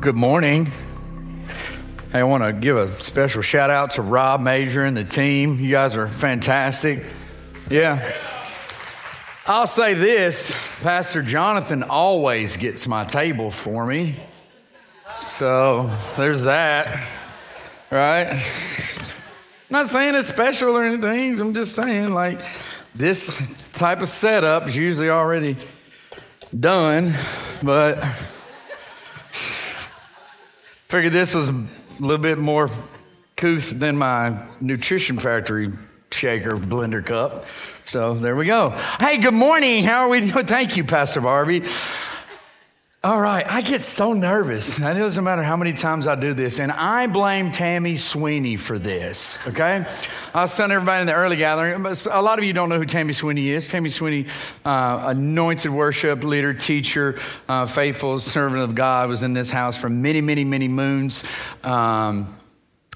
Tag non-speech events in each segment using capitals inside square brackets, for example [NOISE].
Good morning. Hey, I want to give a special shout out to Rob Major and the team. You guys are fantastic. Yeah. I'll say this Pastor Jonathan always gets my table for me. So there's that, right? Not saying it's special or anything. I'm just saying, like, this type of setup is usually already done, but Figured this was a little bit more couth than my Nutrition Factory shaker blender cup. So there we go. Hey, good morning. How are we doing? [LAUGHS] Thank you, Pastor Barbie. All right, I get so nervous. [LAUGHS] It doesn't matter how many times I do this, and I blame Tammy Sweeney for this. Okay, I was telling everybody in the early gathering. But a lot of you don't know who Tammy Sweeney is. Tammy Sweeney, uh, anointed worship leader, teacher, uh, faithful servant of God, was in this house for many, many, many moons. Um,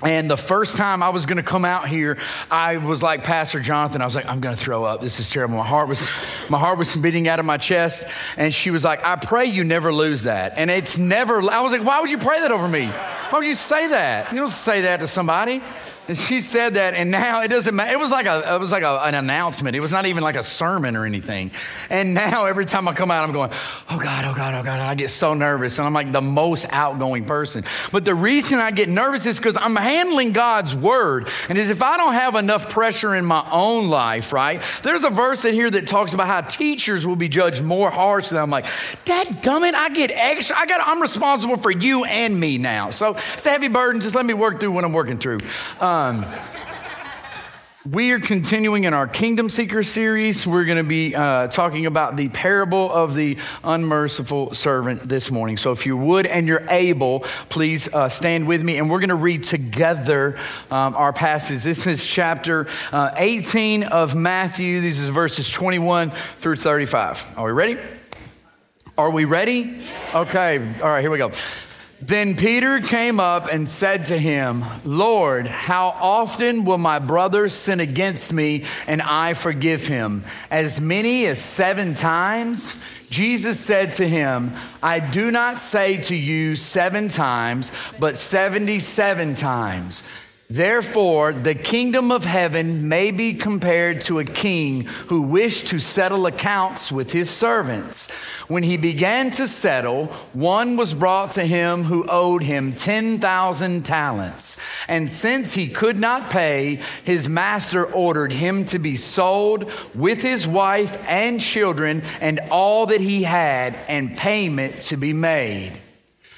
and the first time I was going to come out here, I was like Pastor Jonathan. I was like, I'm going to throw up. This is terrible. My heart was, my heart was beating out of my chest. And she was like, I pray you never lose that. And it's never. I was like, Why would you pray that over me? Why would you say that? You don't say that to somebody. And she said that, and now it doesn't matter. It was like a, it was like a, an announcement. It was not even like a sermon or anything. And now every time I come out, I'm going, oh God, oh God, oh God. I get so nervous, and I'm like the most outgoing person. But the reason I get nervous is because I'm handling God's word, and as if I don't have enough pressure in my own life, right? There's a verse in here that talks about how teachers will be judged more harshly. I'm like, Dad, gummit, I get extra. I got, I'm responsible for you and me now. So it's a heavy burden. Just let me work through what I'm working through. Um, um, we are continuing in our Kingdom Seeker series. We're going to be uh, talking about the parable of the unmerciful servant this morning. So, if you would and you're able, please uh, stand with me and we're going to read together um, our passage. This is chapter uh, 18 of Matthew. These is verses 21 through 35. Are we ready? Are we ready? Okay. All right, here we go. Then Peter came up and said to him, Lord, how often will my brother sin against me and I forgive him? As many as seven times? Jesus said to him, I do not say to you seven times, but 77 times. Therefore, the kingdom of heaven may be compared to a king who wished to settle accounts with his servants. When he began to settle, one was brought to him who owed him 10,000 talents. And since he could not pay, his master ordered him to be sold with his wife and children and all that he had, and payment to be made.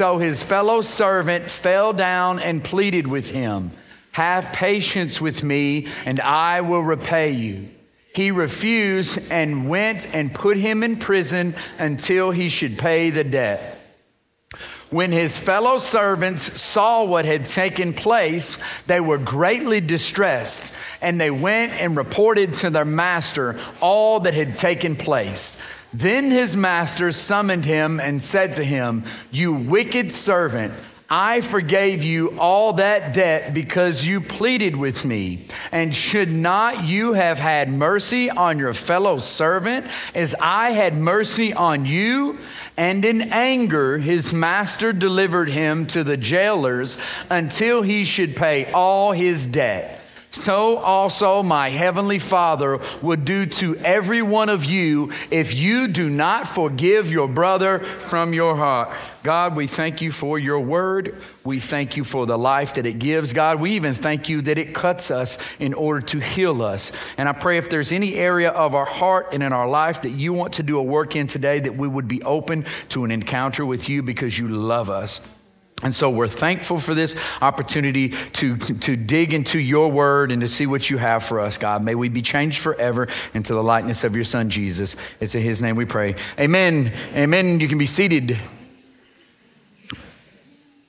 So his fellow servant fell down and pleaded with him, Have patience with me, and I will repay you. He refused and went and put him in prison until he should pay the debt. When his fellow servants saw what had taken place, they were greatly distressed, and they went and reported to their master all that had taken place. Then his master summoned him and said to him, You wicked servant, I forgave you all that debt because you pleaded with me. And should not you have had mercy on your fellow servant as I had mercy on you? And in anger, his master delivered him to the jailers until he should pay all his debt so also my heavenly Father would do to every one of you if you do not forgive your brother from your heart. God, we thank you for your word. We thank you for the life that it gives. God, we even thank you that it cuts us in order to heal us. And I pray if there's any area of our heart and in our life that you want to do a work in today, that we would be open to an encounter with you because you love us. And so we're thankful for this opportunity to, to dig into your word and to see what you have for us, God. May we be changed forever into the likeness of your son, Jesus. It's in his name we pray. Amen. Amen. You can be seated.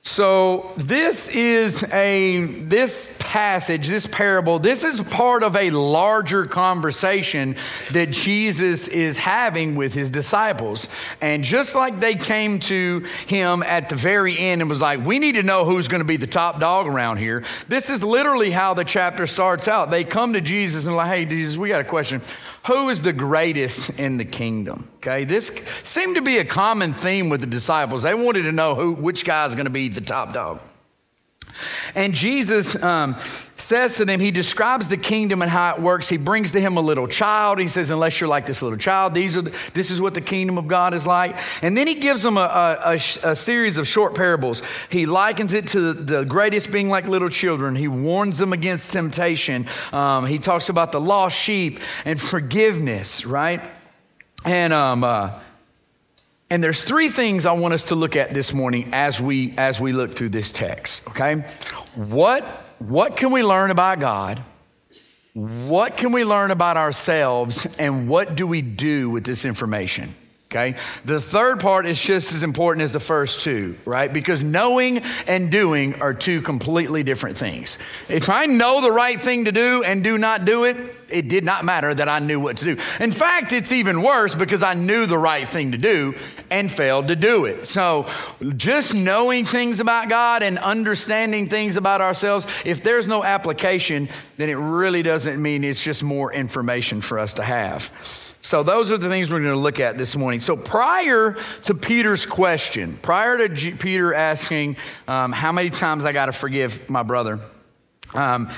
So this is a this passage, this parable, this is part of a larger conversation that Jesus is having with his disciples. And just like they came to him at the very end and was like, "We need to know who's going to be the top dog around here." This is literally how the chapter starts out. They come to Jesus and like, "Hey, Jesus, we got a question. Who is the greatest in the kingdom?" Okay, this seemed to be a common theme with the disciples. They wanted to know who, which guy is going to be the top dog. And Jesus um, says to them, He describes the kingdom and how it works. He brings to him a little child. He says, Unless you're like this little child, these are the, this is what the kingdom of God is like. And then he gives them a, a, a, series of short parables. He likens it to the greatest being like little children. He warns them against temptation. Um, he talks about the lost sheep and forgiveness, right? And, um, uh, and there's three things I want us to look at this morning as we, as we look through this text, okay? What, what can we learn about God? What can we learn about ourselves? And what do we do with this information? Okay. The third part is just as important as the first two, right? Because knowing and doing are two completely different things. If I know the right thing to do and do not do it, it did not matter that I knew what to do. In fact, it's even worse because I knew the right thing to do and failed to do it. So just knowing things about God and understanding things about ourselves, if there's no application, then it really doesn't mean it's just more information for us to have. So, those are the things we're going to look at this morning. So, prior to Peter's question, prior to G- Peter asking um, how many times I got to forgive my brother, um,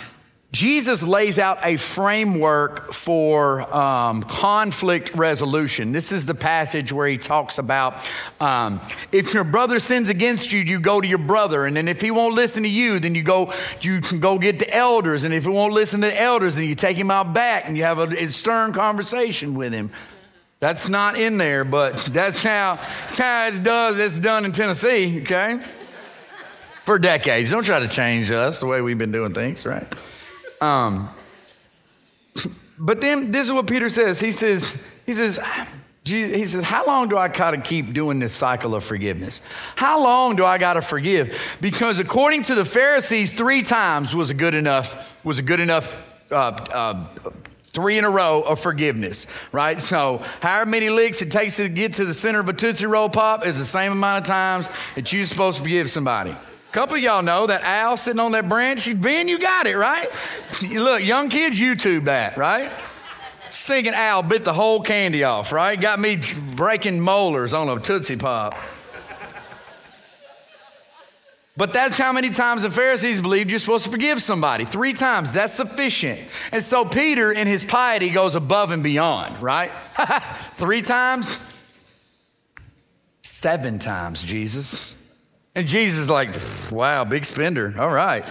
Jesus lays out a framework for um, conflict resolution. This is the passage where he talks about um, if your brother sins against you, you go to your brother, and then if he won't listen to you, then you go you can go get the elders, and if he won't listen to the elders, then you take him out back and you have a, a stern conversation with him. That's not in there, but that's how, how it does. It's done in Tennessee, okay? For decades. Don't try to change us the way we've been doing things, right? Um, but then this is what Peter says. He says, he says, Jesus, he says, How long do I gotta keep doing this cycle of forgiveness? How long do I gotta forgive? Because according to the Pharisees, three times was a good enough, was a good enough uh, uh, three in a row of forgiveness, right? So, however many licks it takes to get to the center of a Tootsie Roll Pop is the same amount of times that you're supposed to forgive somebody couple of y'all know that owl sitting on that branch. Ben, you got it, right? Look, young kids, YouTube that, right? Stinking owl bit the whole candy off, right? Got me breaking molars on a Tootsie Pop. But that's how many times the Pharisees believed you're supposed to forgive somebody. Three times. That's sufficient. And so Peter, in his piety, goes above and beyond, right? [LAUGHS] Three times? Seven times, Jesus. And Jesus is like, wow, big spender. All right.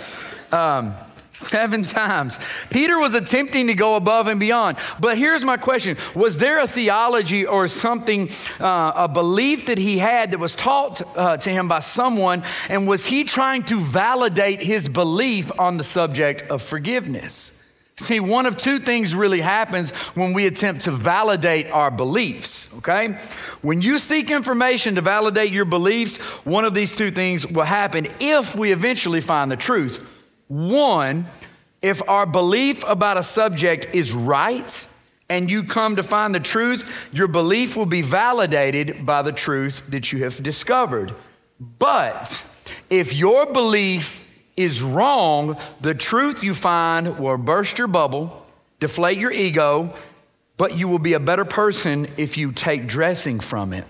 Um, seven times. Peter was attempting to go above and beyond. But here's my question Was there a theology or something, uh, a belief that he had that was taught uh, to him by someone? And was he trying to validate his belief on the subject of forgiveness? See, one of two things really happens when we attempt to validate our beliefs, okay? When you seek information to validate your beliefs, one of these two things will happen if we eventually find the truth. One, if our belief about a subject is right and you come to find the truth, your belief will be validated by the truth that you have discovered. But if your belief is wrong, the truth you find will burst your bubble, deflate your ego, but you will be a better person if you take dressing from it.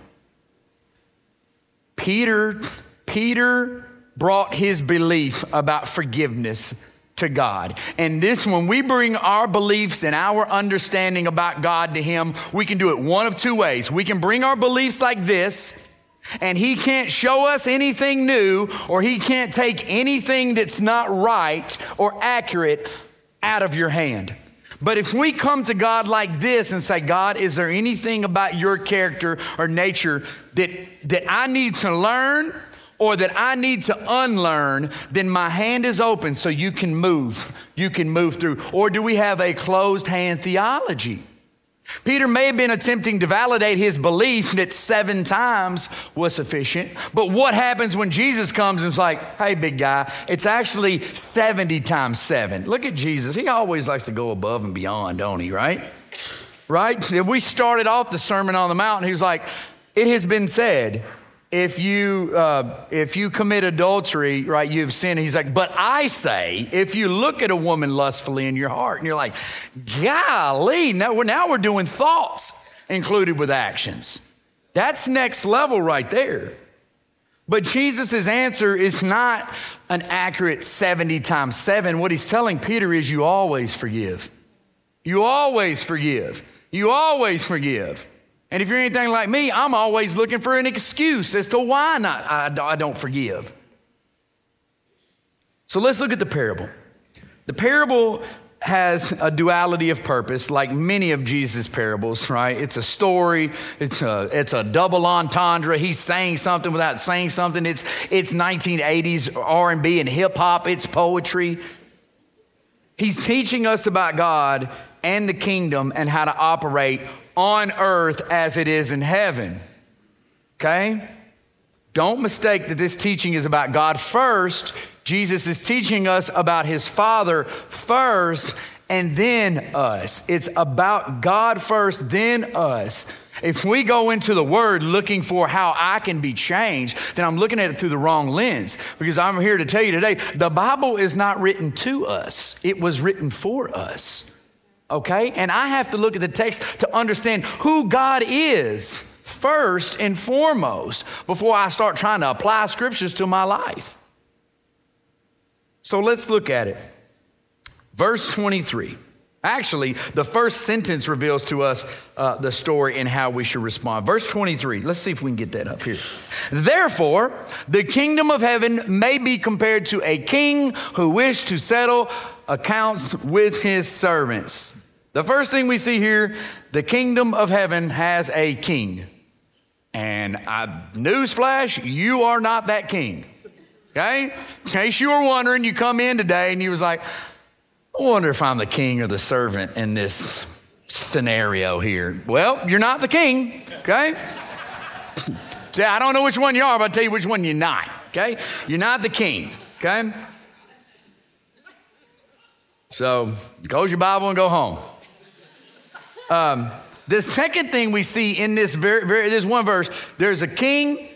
Peter, Peter brought his belief about forgiveness to God. And this, when we bring our beliefs and our understanding about God to Him, we can do it one of two ways. We can bring our beliefs like this and he can't show us anything new, or he can't take anything that's not right or accurate out of your hand. But if we come to God like this and say, God, is there anything about your character or nature that, that I need to learn or that I need to unlearn, then my hand is open so you can move. You can move through. Or do we have a closed hand theology? Peter may have been attempting to validate his belief that seven times was sufficient, but what happens when Jesus comes and is like, hey, big guy, it's actually 70 times seven? Look at Jesus. He always likes to go above and beyond, don't he, right? Right? We started off the Sermon on the Mount, he was like, it has been said, if you uh, if you commit adultery, right, you've sinned. He's like, but I say, if you look at a woman lustfully in your heart, and you're like, golly, now we're now we're doing thoughts included with actions. That's next level right there. But Jesus' answer is not an accurate 70 times 7. What he's telling Peter is you always forgive. You always forgive. You always forgive. And if you're anything like me, I'm always looking for an excuse as to why not I, I don't forgive. So let's look at the parable. The parable has a duality of purpose, like many of Jesus' parables, right? It's a story, it's a, it's a double entendre. He's saying something without saying something. It's, it's 1980s R&B and hip hop, it's poetry. He's teaching us about God and the kingdom and how to operate on earth as it is in heaven. Okay? Don't mistake that this teaching is about God first. Jesus is teaching us about his Father first and then us. It's about God first, then us. If we go into the Word looking for how I can be changed, then I'm looking at it through the wrong lens. Because I'm here to tell you today the Bible is not written to us, it was written for us okay? And I have to look at the text to understand who God is first and foremost before I start trying to apply scriptures to my life. So let's look at it. Verse 23. Actually, the first sentence reveals to us uh, the story and how we should respond. Verse 23, let's see if we can get that up here. Therefore, the kingdom of heaven may be compared to a king who wished to settle accounts with his servants. The first thing we see here the kingdom of heaven has a king. And I, newsflash, you are not that king. Okay? In case you were wondering, you come in today and you was like, I wonder if I'm the king or the servant in this scenario here. Well, you're not the king, okay? [COUGHS] See, I don't know which one you are, but I'll tell you which one you're not, okay? You're not the king, okay? So close your Bible and go home. Um, the second thing we see in this very, very, this one verse, there's a king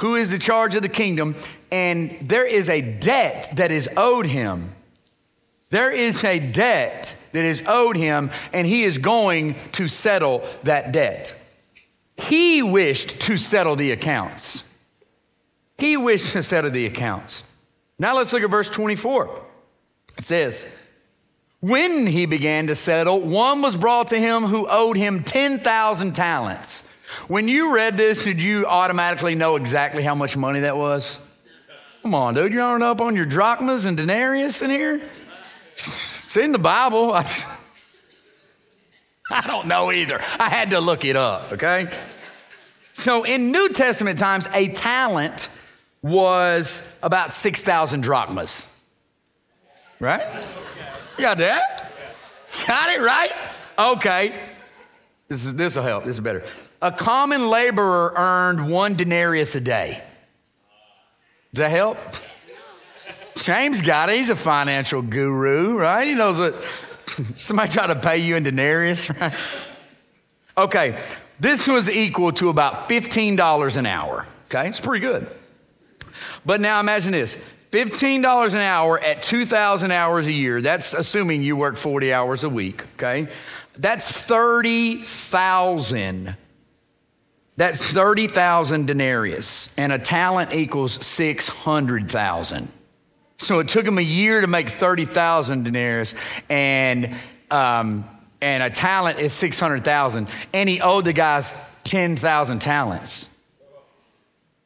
who is the charge of the kingdom, and there is a debt that is owed him. There is a debt that is owed him, and he is going to settle that debt. He wished to settle the accounts. He wished to settle the accounts. Now let's look at verse 24. It says, when he began to settle, one was brought to him who owed him 10,000 talents. When you read this, did you automatically know exactly how much money that was? Come on, dude, you aren't up on your drachmas and denarius in here? It's in the Bible. I, [LAUGHS] I don't know either. I had to look it up, okay? So in New Testament times, a talent was about 6,000 drachmas, right? Got that? Got it right? Okay. This is this will help. This is better. A common laborer earned one denarius a day. Does that help? James got it. He's a financial guru, right? He knows what [LAUGHS] somebody try to pay you in denarius, [LAUGHS] right? Okay, this was equal to about $15 an hour. Okay, it's pretty good. But now imagine this $15 an hour at 2,000 hours a year. That's assuming you work 40 hours a week, okay? That's 30,000. That's 30,000 denarius, and a talent equals 600,000. So it took him a year to make 30,000 denarius, and, um, and a talent is 600,000. And he owed the guys 10,000 talents.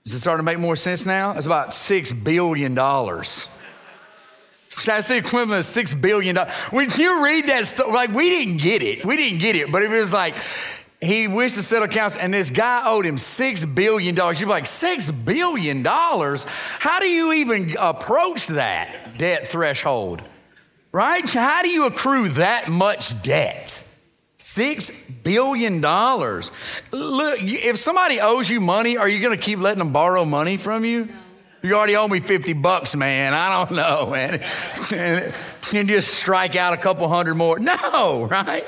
Is it starting to make more sense now? It's about $6 billion. That's the equivalent of six billion dollars. When you read that stuff, like we didn't get it. We didn't get it. But it was like he wished to settle accounts, and this guy owed him six billion dollars. You'd be like, six billion dollars? How do you even approach that debt threshold? Right? How do you accrue that much debt? Six billion dollars. Look, if somebody owes you money, are you going to keep letting them borrow money from you? You already owe me 50 bucks, man. I don't know, man. [LAUGHS] and just strike out a couple hundred more. [LAUGHS] No, right?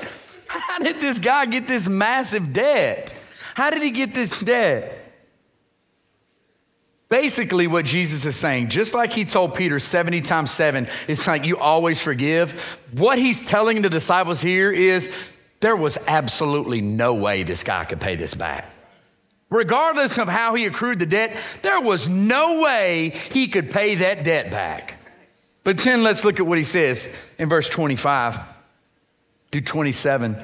How did this guy get this massive debt? How did he get this debt? Basically, what Jesus is saying, just like he told Peter 70 times seven, it's like you always forgive. What he's telling the disciples here is there was absolutely no way this guy could pay this back. Regardless of how he accrued the debt, there was no way he could pay that debt back. But then let's look at what he says in verse 25 through 27.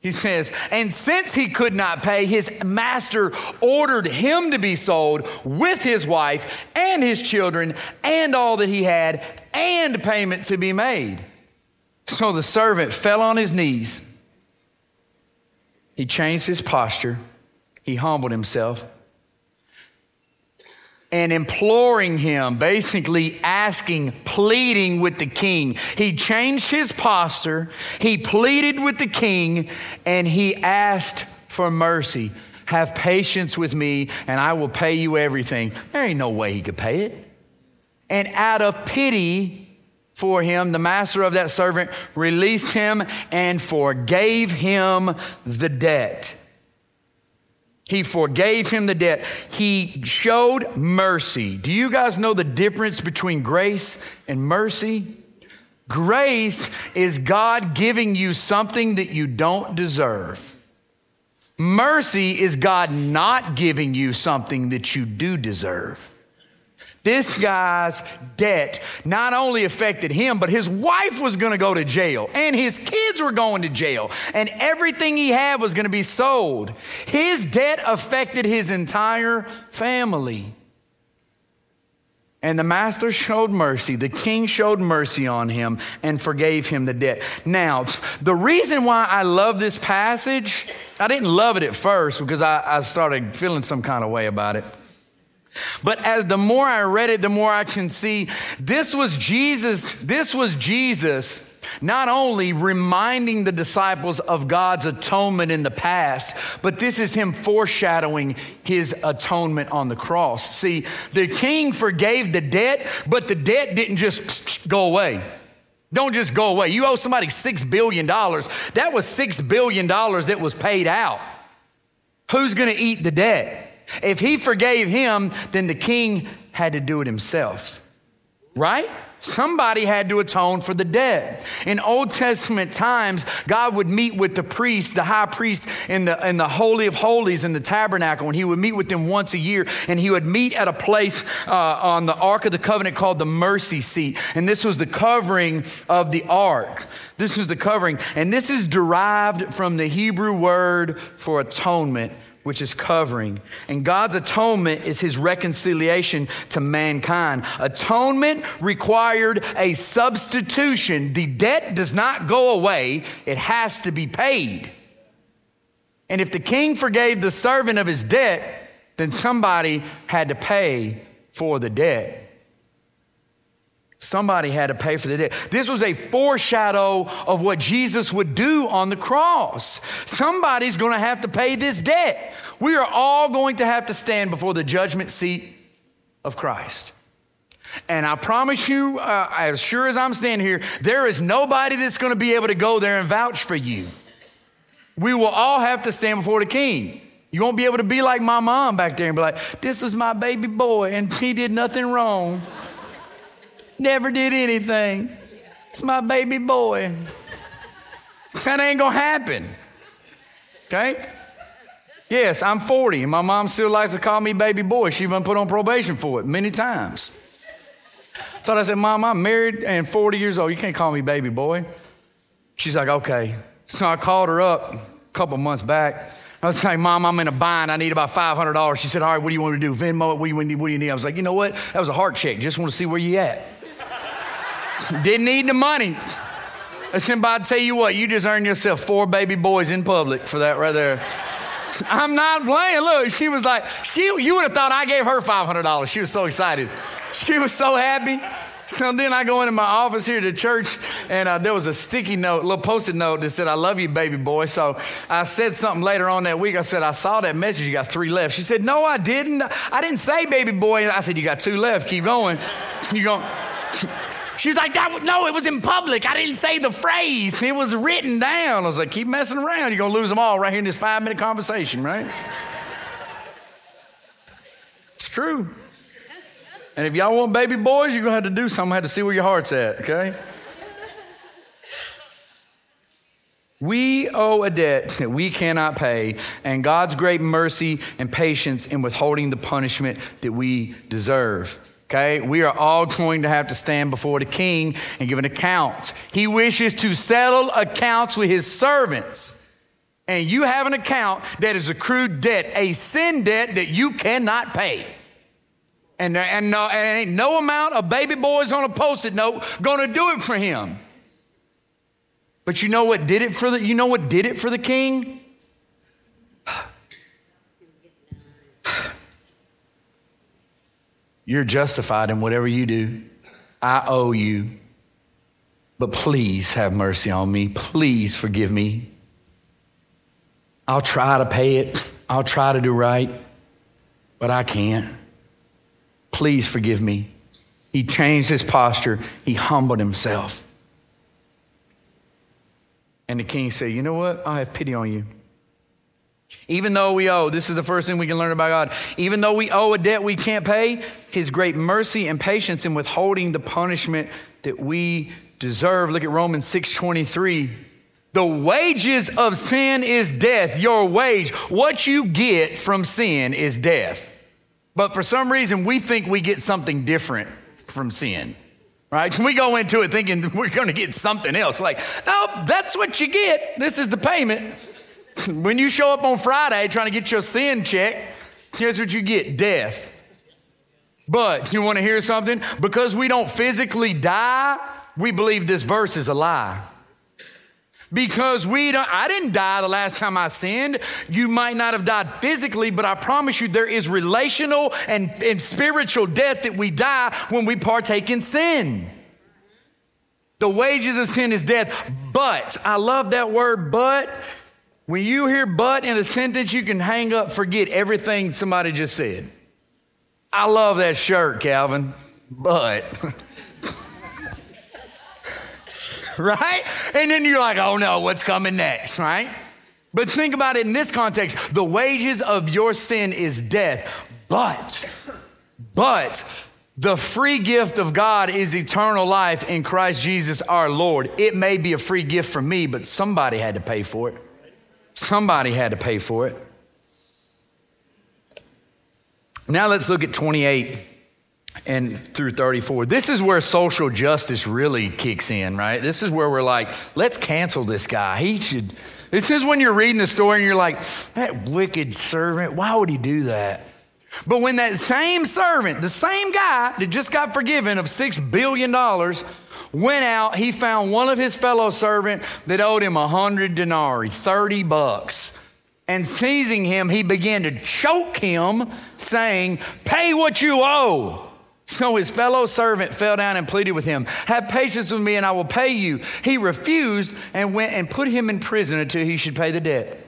He says, And since he could not pay, his master ordered him to be sold with his wife and his children and all that he had, and payment to be made. So the servant fell on his knees. He changed his posture, he humbled himself and imploring him, basically asking, pleading with the king. He changed his posture, he pleaded with the king, and he asked for mercy. Have patience with me, and I will pay you everything. There ain't no way he could pay it. And out of pity for him, the master of that servant released him and forgave him the debt. He forgave him the debt. He showed mercy. Do you guys know the difference between grace and mercy? Grace is God giving you something that you don't deserve. Mercy is God not giving you something that you do deserve. This guy's debt not only affected him, but his wife was going to go to jail, and his kids were going to jail, and everything he had was going to be sold. His debt affected his entire family. And the master showed mercy. The king showed mercy on him and forgave him the debt. Now, the reason why I love this passage, I didn't love it at first because I, I started feeling some kind of way about it. But as the more I read it, the more I can see this was Jesus, this was Jesus not only reminding the disciples of God's atonement in the past, but this is him foreshadowing his atonement on the cross. See, the king forgave the debt, but the debt didn't just go away. Don't just go away. You owe somebody $6 billion. That was $6 billion that was paid out. Who's going to eat the debt? If he forgave him, then the king had to do it himself, right? Somebody had to atone for the dead. In Old Testament times, God would meet with the priest, the high priest in the, in the Holy of Holies in the tabernacle, and he would meet with them once a year, and he would meet at a place uh, on the Ark of the Covenant called the mercy seat. And this was the covering of the ark. This was the covering. And this is derived from the Hebrew word for atonement which is covering. And God's atonement is his reconciliation to mankind. Atonement required a substitution. The debt does not go away, it has to be paid. And if the king forgave the servant of his debt, then somebody had to pay for the debt. Somebody had to pay for the debt. This was a foreshadow of what Jesus would do on the cross. Somebody's going to have to pay this debt. We are all going to have to stand before the judgment seat of Christ. And I promise you, uh, as sure as I'm standing here, there is nobody that's going to be able to go there and vouch for you. We will all have to stand before the king. You won't be able to be like my mom back there and be like, this is my baby boy and he did nothing wrong. Never did anything. It's my baby boy. That ain't gonna happen. Okay? Yes, I'm 40, and my mom still likes to call me baby boy. She's been put on probation for it many times. So I said, Mom, I'm married and 40 years old. You can't call me baby boy. She's like, okay. So I called her up a couple months back. I was like, Mom, I'm in a bind. I need about $500. She said, All right, what do you want to do? Venmo What do you need? What do you need? I was like, You know what? That was a heart check. Just want to see where you at. Didn't need the money. I tell you what, you just earned yourself four baby boys in public for that right there. I'm not playing. Look, she was like, she, you would have thought I gave her $500. She was so excited. She was so happy. So then I go into my office here to church, and uh, there was a sticky note, little post-it note that said, "I love you, baby boy." So I said something later on that week. I said, "I saw that message. You got three left." She said, "No, I didn't. I didn't say baby boy." I said, "You got two left. Keep going." [LAUGHS] You go. She was like, that, no, it was in public. I didn't say the phrase. It was written down. I was like, keep messing around. You're going to lose them all right here in this five minute conversation, right? it's true. And if y'all want baby boys, you're going to have to do something. Have to see where your heart's at, okay? We owe a debt [LAUGHS] that we cannot pay, and God's great mercy and patience in withholding the punishment that we deserve. Okay, we are all going to have to stand before the king and give an account. He wishes to settle accounts with his servants. And you have an account that is accrued debt, a sin debt that you cannot pay. And, and, no, and ain't no amount of baby boys on a post-it note going to do it for him. But you know what did it for the you know what did it for the king? You're justified in whatever you do. I owe you. But please have mercy on me. Please forgive me. I'll try to pay it. I'll try to do right, but I can't. Please forgive me. He changed his posture, he humbled himself. And the king said, You know what? I have pity on you. Even though we owe, this is the first thing we can learn about God. Even though we owe a debt we can't pay, His great mercy and patience in withholding the punishment that we deserve. Look at Romans 6:23. The wages of sin is death. Your wage, what you get from sin is death. But for some reason, we think we get something different from sin. Right? We go into it thinking [LAUGHS] we're going to get something else. Like, no, that's what you get. This is the payment. [LAUGHS] when you show up on Friday trying to get your sin checked, here's what you get death. But you want to hear something? Because we don't physically die, we believe this verse is a lie. Because we don't, I didn't die the last time I sinned. You might not have died physically, but I promise you there is relational and, and spiritual death that we die when we partake in sin. The wages of sin is death. But, I love that word, but when you hear but in a sentence, you can hang up, forget everything somebody just said. I love that shirt, Calvin, but. [LAUGHS] right? And then you're like, oh no, what's coming next, right? But think about it in this context the wages of your sin is death, but, but, the free gift of God is eternal life in Christ Jesus our Lord. It may be a free gift for me, but somebody had to pay for it. Somebody had to pay for it. Now let's look at 28 and through 34. This is where social justice really kicks in, right? This is where we're like, let's cancel this guy. He should. This is when you're reading the story and you're like, that wicked servant, why would he do that? But when that same servant, the same guy that just got forgiven of $6 billion, went out, he found one of his fellow servant that owed him a hundred denarii, 30 bucks. And seizing him, he began to choke him, saying, Pay what you owe. So his fellow servant fell down and pleaded with him, Have patience with me and I will pay you. He refused and went and put him in prison until he should pay the debt.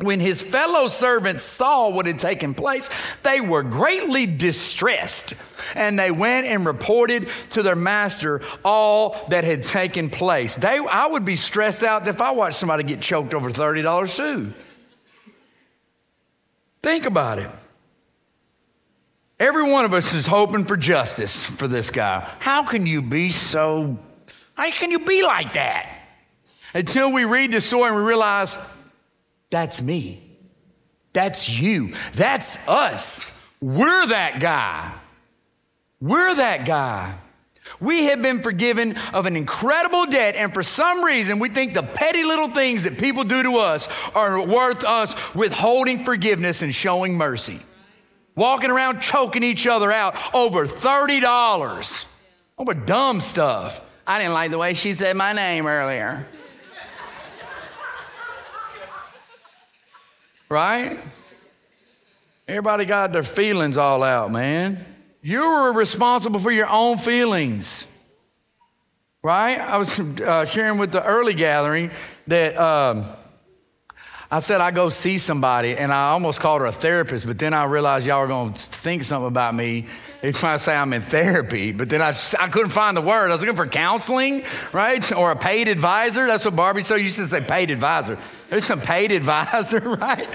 When his fellow servants saw what had taken place, they were greatly distressed, and they went and reported to their master all that had taken place. They, I would be stressed out if I watched somebody get choked over $30 too. Think about it. Every one of us is hoping for justice for this guy. How can you be so, how can you be like that? Until we read the story and we realize that's me. That's you. That's us. We're that guy. We're that guy. We have been forgiven of an incredible debt, and for some reason, we think the petty little things that people do to us are worth us withholding forgiveness and showing mercy. Walking around choking each other out over $30 over dumb stuff. I didn't like the way she said my name earlier. Right? Everybody got their feelings all out, man. You were responsible for your own feelings. right? I was uh, sharing with the early gathering that um, I said I go see somebody, and I almost called her a therapist, but then I realized y'all were going to think something about me if I say I'm in therapy. But then I, I couldn't find the word. I was looking for counseling, right? Or a paid advisor. That's what Barbie so used to say, paid advisor. There's some paid [LAUGHS] advisor, right?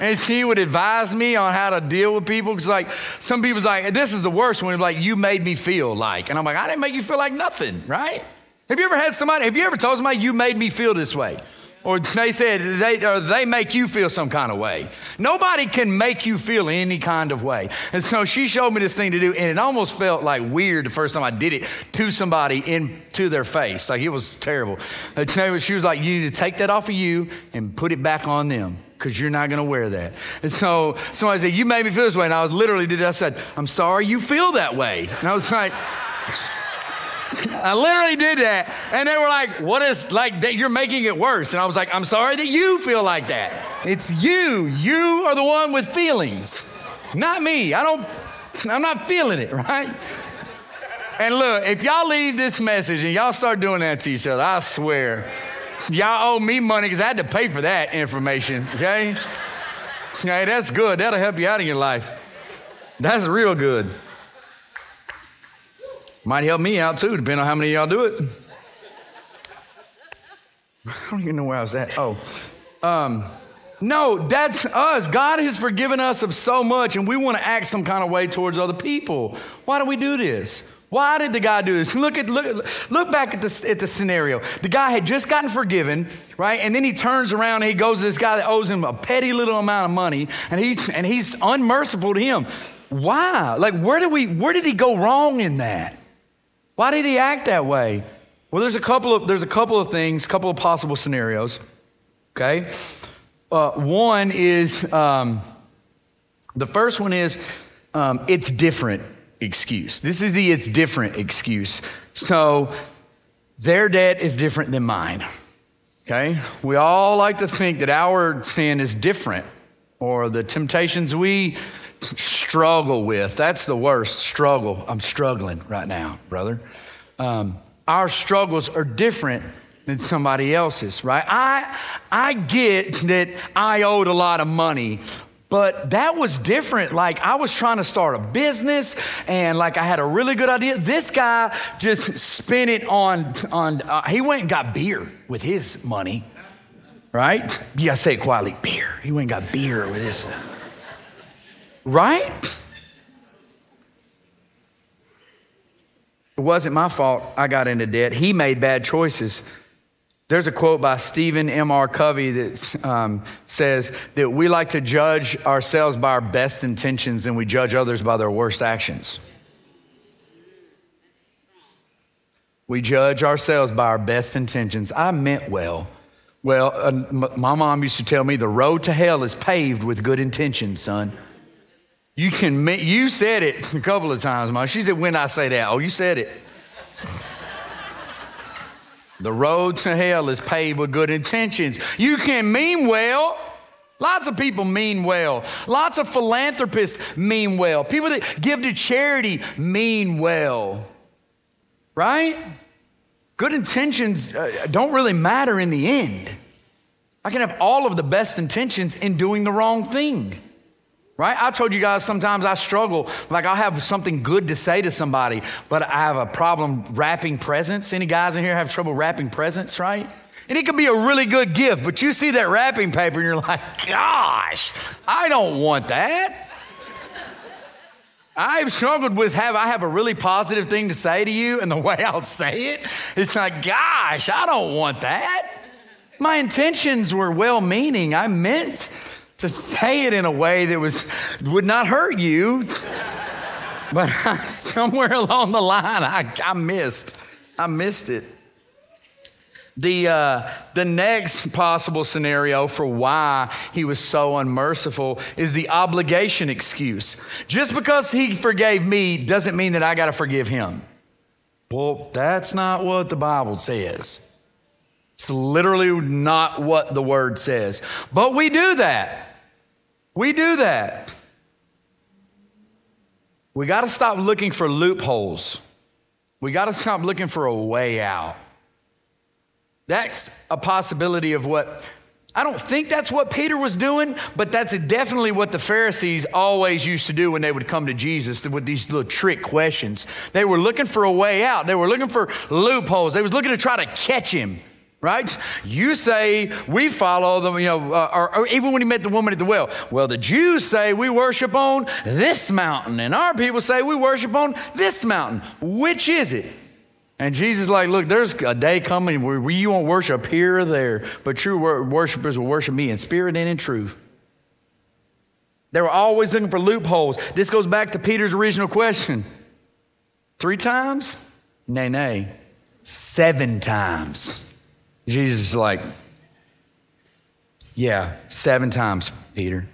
And she would advise me on how to deal with people. Because, like, some people's like, this is the worst one. Like, you made me feel like. And I'm like, I didn't make you feel like nothing, right? Have you ever had somebody, have you ever told somebody you made me feel this way? Or they said they, or they make you feel some kind of way. Nobody can make you feel any kind of way. And so she showed me this thing to do, and it almost felt like weird the first time I did it to somebody into their face. Like it was terrible. She was like, You need to take that off of you and put it back on them because you're not going to wear that. And so somebody said, You made me feel this way. And I was literally did. I said, I'm sorry you feel that way. And I was like, I literally did that. And they were like, What is like that? You're making it worse. And I was like, I'm sorry that you feel like that. It's you. You are the one with feelings, not me. I don't, I'm not feeling it, [LAUGHS] right? And look, if y'all leave this message and y'all start doing that to each other, I swear, y'all owe me money because I had to pay for that information, okay? Hey, that's good. That'll help you out in your life. That's real good. Might help me out too, depending on how many of y'all do it. [LAUGHS] I don't even know where I was at. Oh, um, no, that's us. God has forgiven us of so much, and we want to act some kind of way towards other people. Why do we do this? Why did the guy do this? Look at look look back at the at the scenario. The guy had just gotten forgiven, right? And then he turns around and he goes to this guy that owes him a petty little amount of money, and he and he's unmerciful to him. Why? Like where did we where did he go wrong in that? Why did he act that way? Well, there's a couple of, there's a couple of things, a couple of possible scenarios. Okay? Uh, one is, um, the first one is, um, it's different excuse. This is the it's different excuse. So, their debt is different than mine. Okay? We all like to think that our sin is different or the temptations we struggle with. That's the worst struggle. I'm struggling right now, brother. Um, our struggles are different than somebody else's, right? I, I get that I owed a lot of money, but that was different. Like I was trying to start a business and like I had a really good idea. This guy just spent it on, on uh, he went and got beer with his money, right? You gotta say it quietly, beer. He went and got beer with his. Right? It wasn't my fault I got into debt. He made bad choices. There's a quote by Stephen M.R. Covey that um, says that we like to judge ourselves by our best intentions and we judge others by their worst actions. We judge ourselves by our best intentions. I meant well. Well, uh, my mom used to tell me the road to hell is paved with good intentions, son. You can, you said it a couple of times, Mom. She said, when I say that, oh, you said it. the road to hell is paved with good intentions. You can mean well. Lots of people mean well. Lots of philanthropists mean well. People that give to charity mean well. Right? Good intentions uh, don't really matter in the end. I can have all of the best intentions in doing the wrong thing right? I told you guys sometimes I struggle. Like I'll have something good to say to somebody, but I have a problem wrapping presents. Any guys in here have trouble wrapping presents, right? And it could be a really good gift, but you see that wrapping paper and you're like, gosh, I don't want that. I've struggled with have I have a really positive thing to say to you, and the way I'll say it, it's like, gosh, I don't want that. My intentions were well meaning. I meant to say it in a way that was would not hurt you. but [LAUGHS] somewhere along the line, I, I missed. I missed it. The, uh, the next possible scenario for why he was so unmerciful is the obligation excuse. Just because he forgave me doesn't mean that I got to forgive him. Well, that's not what the Bible says. It's literally not what the word says. But we do that. We do that. We got to stop looking for loopholes. We got to stop looking for a way out. That's a possibility of what I don't think that's what Peter was doing, but that's definitely what the Pharisees always used to do when they would come to Jesus with these little trick questions. They were looking for a way out. They were looking for loopholes. They was looking to try to catch him. Right? You say we follow them, you know, uh, or, or even when he met the woman at the well. Well, the Jews say we worship on this mountain, and our people say we worship on this mountain. Which is it? And Jesus is like, look, there's a day coming where you won't worship here or there, but true worshipers will worship me in spirit and in truth. They were always looking for loopholes. This goes back to Peter's original question. Three times? Nay, nay. Seven times. Jesus is like, yeah, seven times, Peter.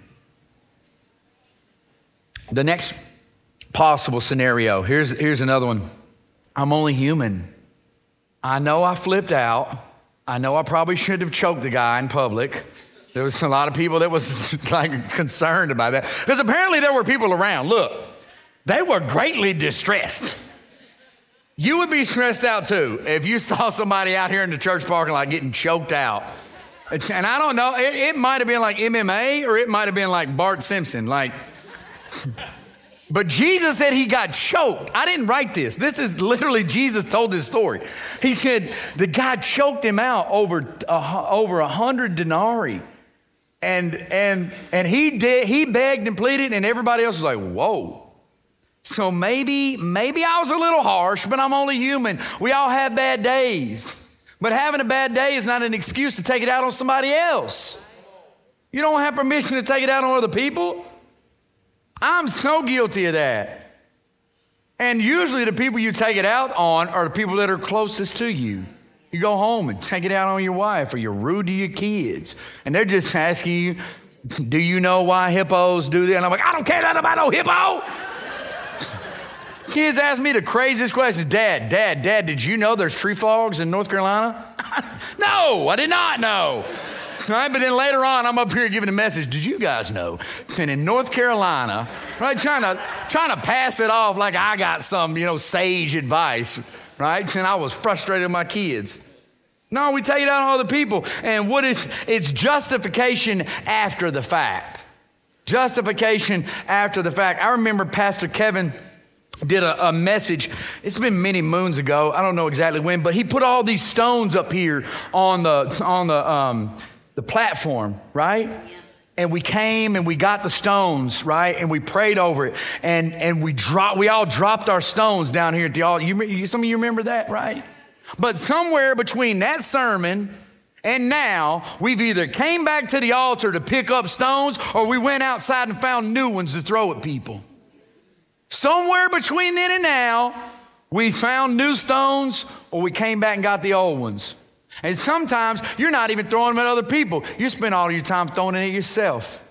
The next possible scenario here's, here's another one. I'm only human. I know I flipped out. I know I probably should have choked the guy in public. There was a lot of people that was [LAUGHS] like concerned about that because apparently there were people around. Look, they were greatly distressed. You would be stressed out too if you saw somebody out here in the church parking lot getting choked out. And I don't know, it, it might have been like MMA or it might have been like Bart Simpson. Like, but Jesus said he got choked. I didn't write this. This is literally Jesus told this story. He said the guy choked him out over uh, over a hundred denarii, and and and he did. He begged and pleaded, and everybody else was like, "Whoa." So maybe maybe I was a little harsh, but I'm only human. We all have bad days. But having a bad day is not an excuse to take it out on somebody else. You don't have permission to take it out on other people. I'm so guilty of that. And usually the people you take it out on are the people that are closest to you. You go home and take it out on your wife or you're rude to your kids. And they're just asking you, do you know why hippos do that? And I'm like, I don't care nothing about no hippo. Kids ask me the craziest questions. Dad, Dad, Dad, did you know there's tree frogs in North Carolina? [LAUGHS] no, I did not know. Right? But then later on, I'm up here giving a message. Did you guys know? And in North Carolina, right, trying to trying to pass it off like I got some, you know, sage advice, right? And I was frustrated with my kids. No, we take it out on other people. And what is it's justification after the fact. Justification after the fact. I remember Pastor Kevin did a, a, message. It's been many moons ago. I don't know exactly when, but he put all these stones up here on the on the um, the platform, right? And we came and we got the stones, right? And we prayed over it. And, and we dropped, we all dropped our stones down here at the altar. You, some of you remember that, right? But somewhere between that sermon and now, we've either came back to the altar to pick up stones or we went outside and found new ones to throw at people. Somewhere between then and now, we found new stones or we came back and got the old ones. And sometimes you're not even throwing them at other people. You spend all your time throwing it at yourself.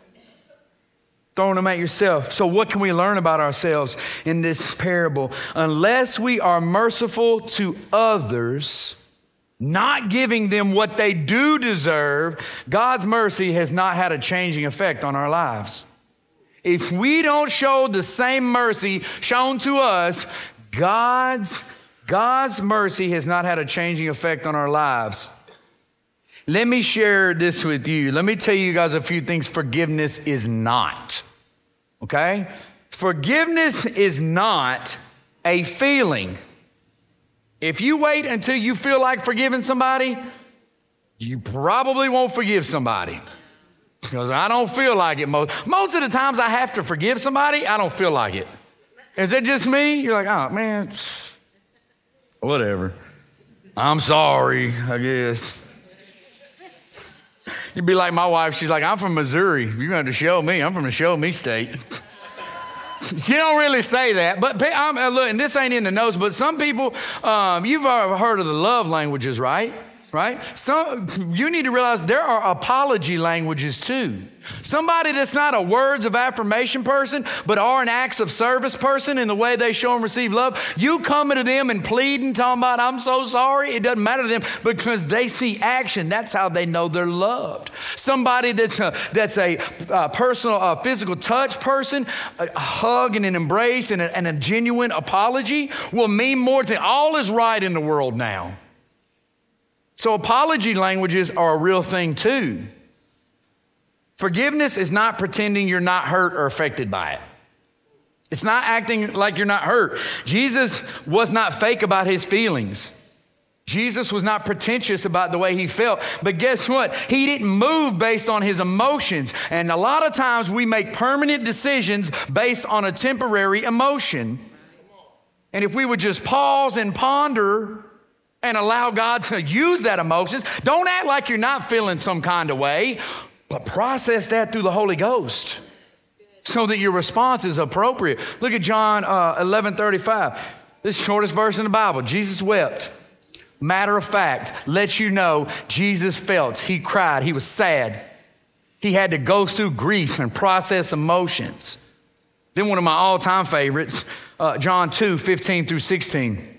Throwing them at yourself. So, what can we learn about ourselves in this parable? Unless we are merciful to others, not giving them what they do deserve, God's mercy has not had a changing effect on our lives. If we don't show the same mercy shown to us, God's God's mercy has not had a changing effect on our lives. Let me share this with you. Let me tell you guys a few things forgiveness is not. Okay? Forgiveness is not a feeling. If you wait until you feel like forgiving somebody, you probably won't forgive somebody. Because I don't feel like it most. Most of the times I have to forgive somebody, I don't feel like it. Is it just me? You're like, oh man, whatever. I'm sorry, I guess. You'd be like my wife. She's like, I'm from Missouri. You're going to show me. I'm from the show me state. [LAUGHS] she don't really say that, but I'm, look, and this ain't in the notes, but some people, um, you've heard of the love languages, right? Right? Some, you need to realize there are apology languages too. Somebody that's not a words of affirmation person, but are an acts of service person in the way they show and receive love, you coming to them and pleading, talking about, I'm so sorry, it doesn't matter to them because they see action. That's how they know they're loved. Somebody that's a, that's a, a personal, a physical touch person, a, hug and an embrace and a, and a genuine apology will mean more to all is right in the world now. So, apology languages are a real thing too. Forgiveness is not pretending you're not hurt or affected by it. It's not acting like you're not hurt. Jesus was not fake about his feelings. Jesus was not pretentious about the way he felt. But guess what? He didn't move based on his emotions. And a lot of times we make permanent decisions based on a temporary emotion. And if we would just pause and ponder and allow God to use that emotions. Don't act like you're not feeling some kind of way, but process that through the Holy Ghost so that your response is appropriate. Look at John uh, 11 35. This shortest verse in the Bible. Jesus wept. Matter of fact, lets you know Jesus felt. He cried. He was sad. He had to go through grief and process emotions. Then, one of my all time favorites, uh, John 2 15 through 16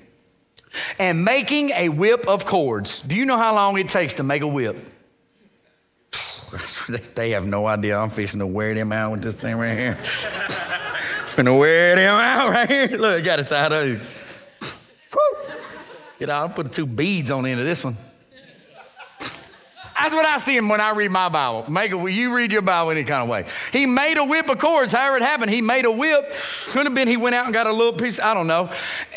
and making a whip of cords. Do you know how long it takes to make a whip? [LAUGHS] they have no idea. I'm fixing to wear them out with this thing right here. Gonna wear them out right here. Look, I got it tied up. Get out, I'll put two beads on the end of this one. That's what I see him when I read my Bible. Make a, you read your Bible any kind of way. He made a whip of cords, however it happened. He made a whip. Couldn't have been he went out and got a little piece, I don't know.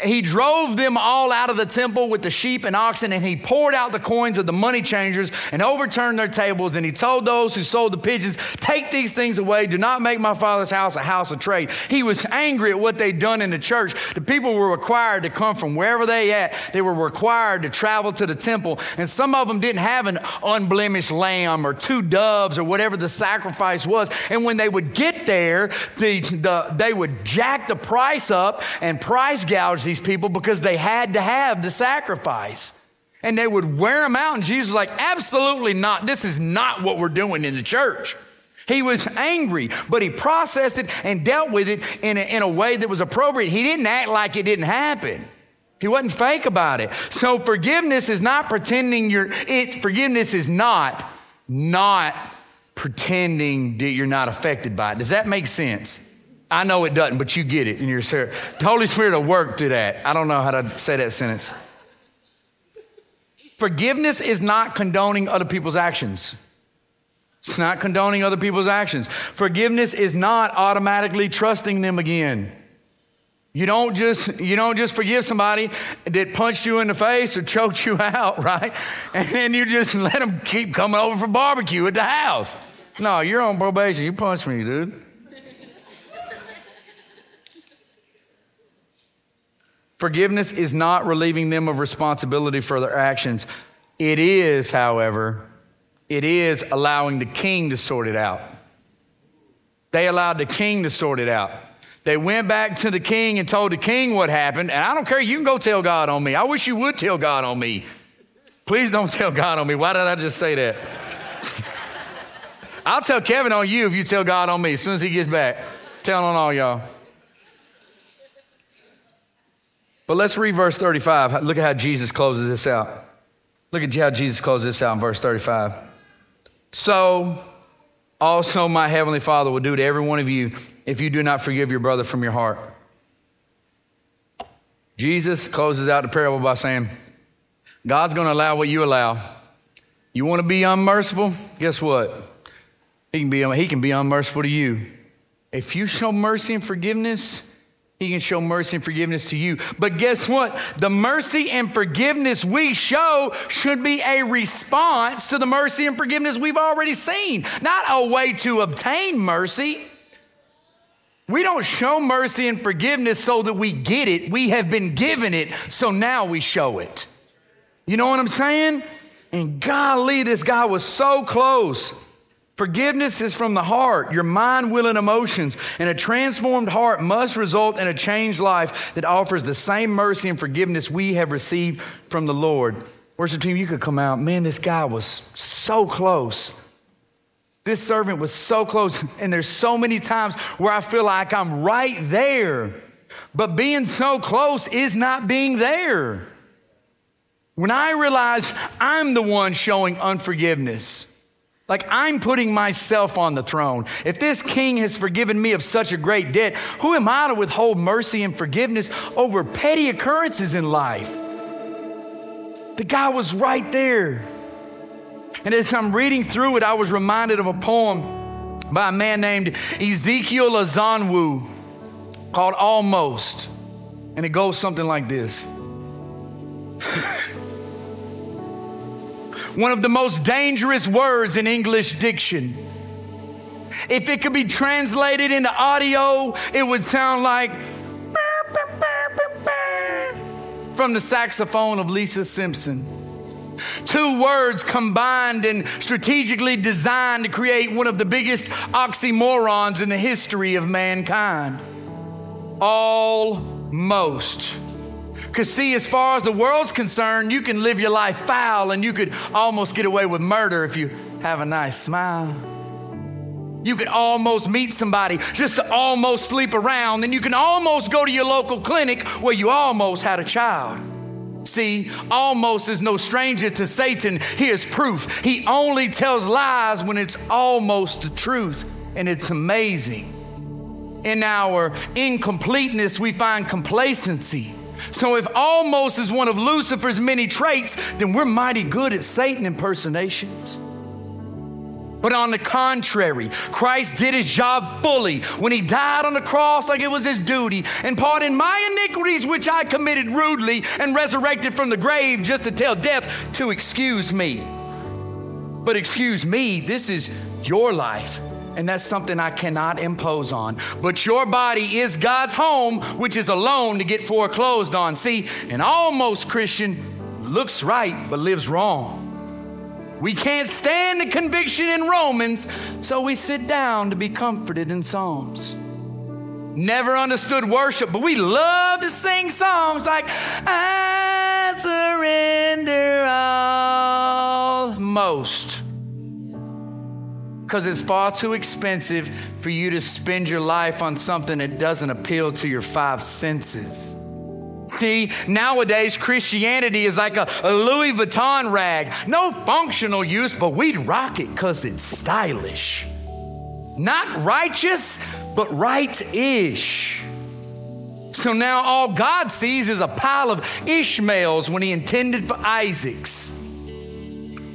He drove them all out of the temple with the sheep and oxen, and he poured out the coins of the money changers and overturned their tables. And he told those who sold the pigeons, Take these things away. Do not make my father's house a house of trade. He was angry at what they'd done in the church. The people were required to come from wherever they at. They were required to travel to the temple, and some of them didn't have an unbelievable unblemished lamb or two doves or whatever the sacrifice was. And when they would get there, the, the, they would jack the price up and price gouge these people because they had to have the sacrifice. And they would wear them out. And Jesus was like, absolutely not. This is not what we're doing in the church. He was angry, but he processed it and dealt with it in a, in a way that was appropriate. He didn't act like it didn't happen. He wasn't fake about it. So forgiveness is not pretending you're it forgiveness is not not pretending that you're not affected by it. Does that make sense? I know it doesn't, but you get it in your spirit. The Holy Spirit will work through that. I don't know how to say that sentence. Forgiveness is not condoning other people's actions. It's not condoning other people's actions. Forgiveness is not automatically trusting them again. You don't just you don't just forgive somebody that punched you in the face or choked you [LAUGHS] out, right? And then you just let them keep coming over for barbecue at the house. No, you're on probation. You punched me, dude. Forgiveness is not relieving them of responsibility for their actions. It is, however, it is allowing the king to sort it out. They allowed the king to sort it out. They went back to the king and told the king what happened. And I don't care, you can go tell God on me. I wish you would tell God on me. Please don't [LAUGHS] tell God on me. Why did I just say that? [LAUGHS] I'll tell Kevin on you if you tell God on me as soon as he gets back. Tell on all y'all. But let's read verse 35. Look at how Jesus closes this out. Look at how Jesus closes this out in verse 35. So also my heavenly Father will do to every one of you if you do not forgive your brother from your heart. Jesus closes out the parable by saying, God's going to allow what you allow. You want to be unmerciful? Guess what? He can be, he can be unmerciful to you. If you show mercy and forgiveness, he can show mercy and forgiveness to you. But guess what? The mercy and forgiveness we show should be a response to the mercy and forgiveness we've already seen, not a way to obtain mercy. We don't show mercy and forgiveness so that we get it. We have been given it, so now we show it. You know what I'm saying? And golly, this guy was so close. Forgiveness is from the heart, your mind, will, and emotions. And a transformed heart must result in a changed life that offers the same mercy and forgiveness we have received from the Lord. Worship team, you could come out. Man, this guy was so close. This servant was so close. And there's so many times where I feel like I'm right there. But being so close is not being there. When I realize I'm the one showing unforgiveness, like I'm putting myself on the throne. If this king has forgiven me of such a great debt, who am I to withhold mercy and forgiveness over petty occurrences in life? The guy was right there. And as I'm reading through it, I was reminded of a poem by a man named Ezekiel Azonwu called Almost. And it goes something like this [LAUGHS] One of the most dangerous words in English diction. If it could be translated into audio, it would sound like from the saxophone of Lisa Simpson. Two words combined and strategically designed to create one of the biggest oxymorons in the history of mankind. Almost. Because, see, as far as the world's concerned, you can live your life foul and you could almost get away with murder if you have a nice smile. You could almost meet somebody just to almost sleep around, and you can almost go to your local clinic where you almost had a child. See, almost is no stranger to Satan. Here's proof. He only tells lies when it's almost the truth, and it's amazing. In our incompleteness, we find complacency. So, if almost is one of Lucifer's many traits, then we're mighty good at Satan impersonations. But on the contrary, Christ did his job fully when he died on the cross like it was his duty and pardoned my iniquities which I committed rudely and resurrected from the grave just to tell death to excuse me. But excuse me, this is your life. And that's something I cannot impose on. But your body is God's home, which is a loan to get foreclosed on. See, an almost Christian looks right but lives wrong. We can't stand the conviction in Romans, so we sit down to be comforted in Psalms. Never understood worship, but we love to sing songs like, I surrender all most. Because it's far too expensive for you to spend your life on something that doesn't appeal to your five senses. See, nowadays Christianity is like a, a, Louis Vuitton rag. No functional use, but we'd rock it because it's stylish. Not righteous, but right ish. So now all God sees is a pile of Ishmaels when he intended for Isaacs.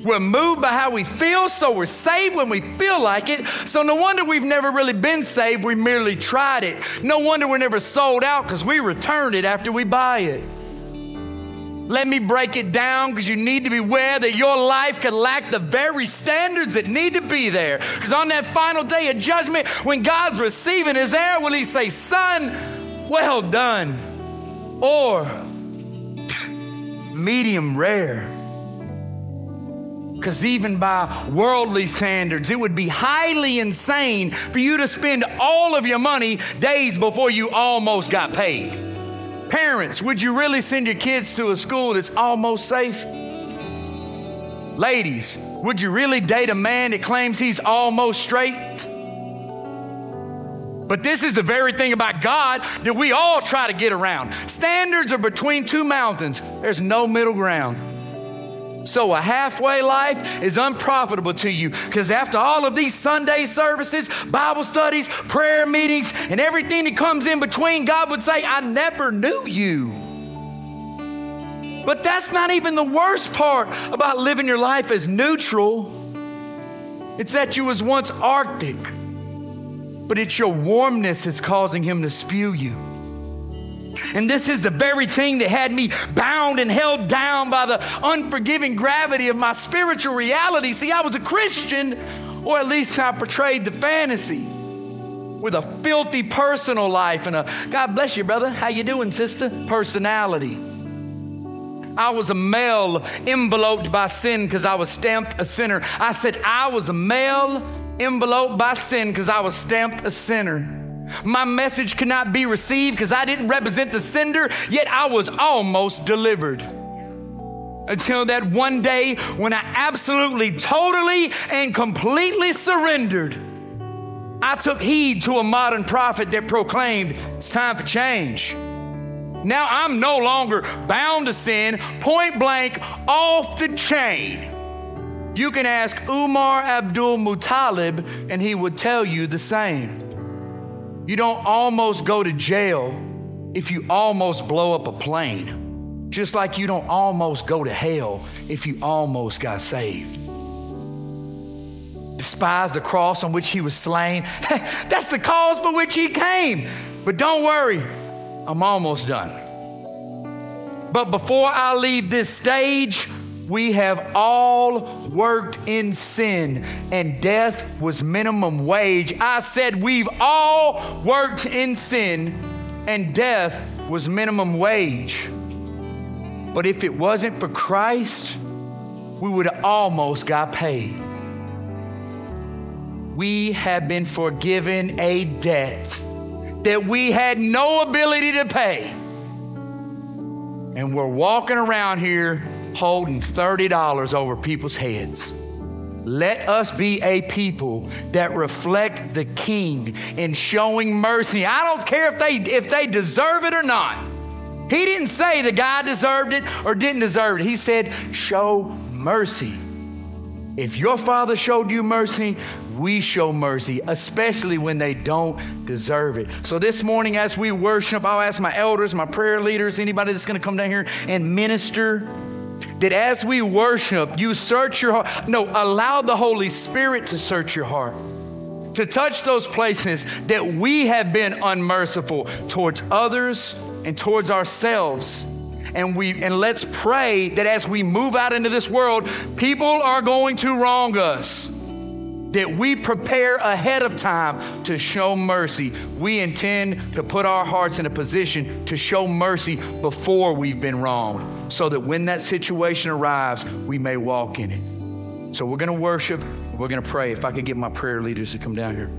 We're moved by how we feel, so we're saved when we feel like it. So no wonder we've never really been saved, we merely tried it. No wonder we're never sold out because we returned it after we buy it. Let me break it down because you need to be aware that your life could lack the very standards that need to be there. Because on that final day of judgment, when God's receiving his heir, will he say, Son, well done? Or medium rare. Because even by worldly standards, it would be highly insane for you to spend all of your money days before you almost got paid. Parents, would you really send your kids to a school that's almost safe? Ladies, would you really date a man that claims he's almost straight? But this is the very thing about God that we all try to get around. Standards are between two mountains, there's no middle ground. So a halfway life is unprofitable to you because after all of these Sunday services, Bible studies, prayer meetings, and everything that comes in between, God would say, I never knew you. But that's not even the worst part about living your life as neutral. It's that you was once Arctic, but it's your warmness that's causing him to spew you. And this is the very thing that had me bound and held down by the unforgiving gravity of my spiritual reality. See, I was a Christian, or at least I portrayed the fantasy with a filthy personal life and a God bless you, brother. How you doing, sister? Personality. I was a male enveloped by sin because I was stamped a sinner. I said I was a male enveloped by sin because I was stamped a sinner. My message could not be received because I didn't represent the sender, yet I was almost delivered. until that one day when I absolutely, totally, and completely surrendered. I took heed to a modern prophet that proclaimed it's time for change. Now I'm no longer bound to sin, point blank, off the chain. You can ask Umar Abdulmutallab, and he would tell you the same. You don't almost go to jail if you almost blow up a plane, just like you don't almost go to hell if you almost got saved. Despise the cross on which he was slain. [LAUGHS] That's the cause for which he came. But don't worry, I'm almost done. But before I leave this stage, we have all worked in sin, and death was minimum wage. I said, We've all worked in sin, and death was minimum wage. But if it wasn't for Christ, we would have almost got paid. We have been forgiven a debt that we had no ability to pay. And we're walking around here holding $30 over people's heads. Let us be a people that reflect the King in showing mercy. I don't care if they if they deserve it or not. He didn't say the guy deserved it or didn't deserve it. He said, "Show mercy." If your father showed you mercy, we show mercy, especially when they don't deserve it. So this morning, as we worship, I'll ask my elders, my prayer leaders, anybody that's going to come down here and minister, that as we worship, you search your heart. No, allow the Holy Spirit to search your heart, to touch those places that we have been unmerciful towards others and towards ourselves and we and let's pray that as we move out into this world people are going to wrong us that we prepare ahead of time to show mercy. We intend to put our hearts in a position to show mercy before we've been wronged, so that when that situation arrives, we may walk in it. So we're going to worship, we're going to pray. If I could get my prayer leaders to come down here.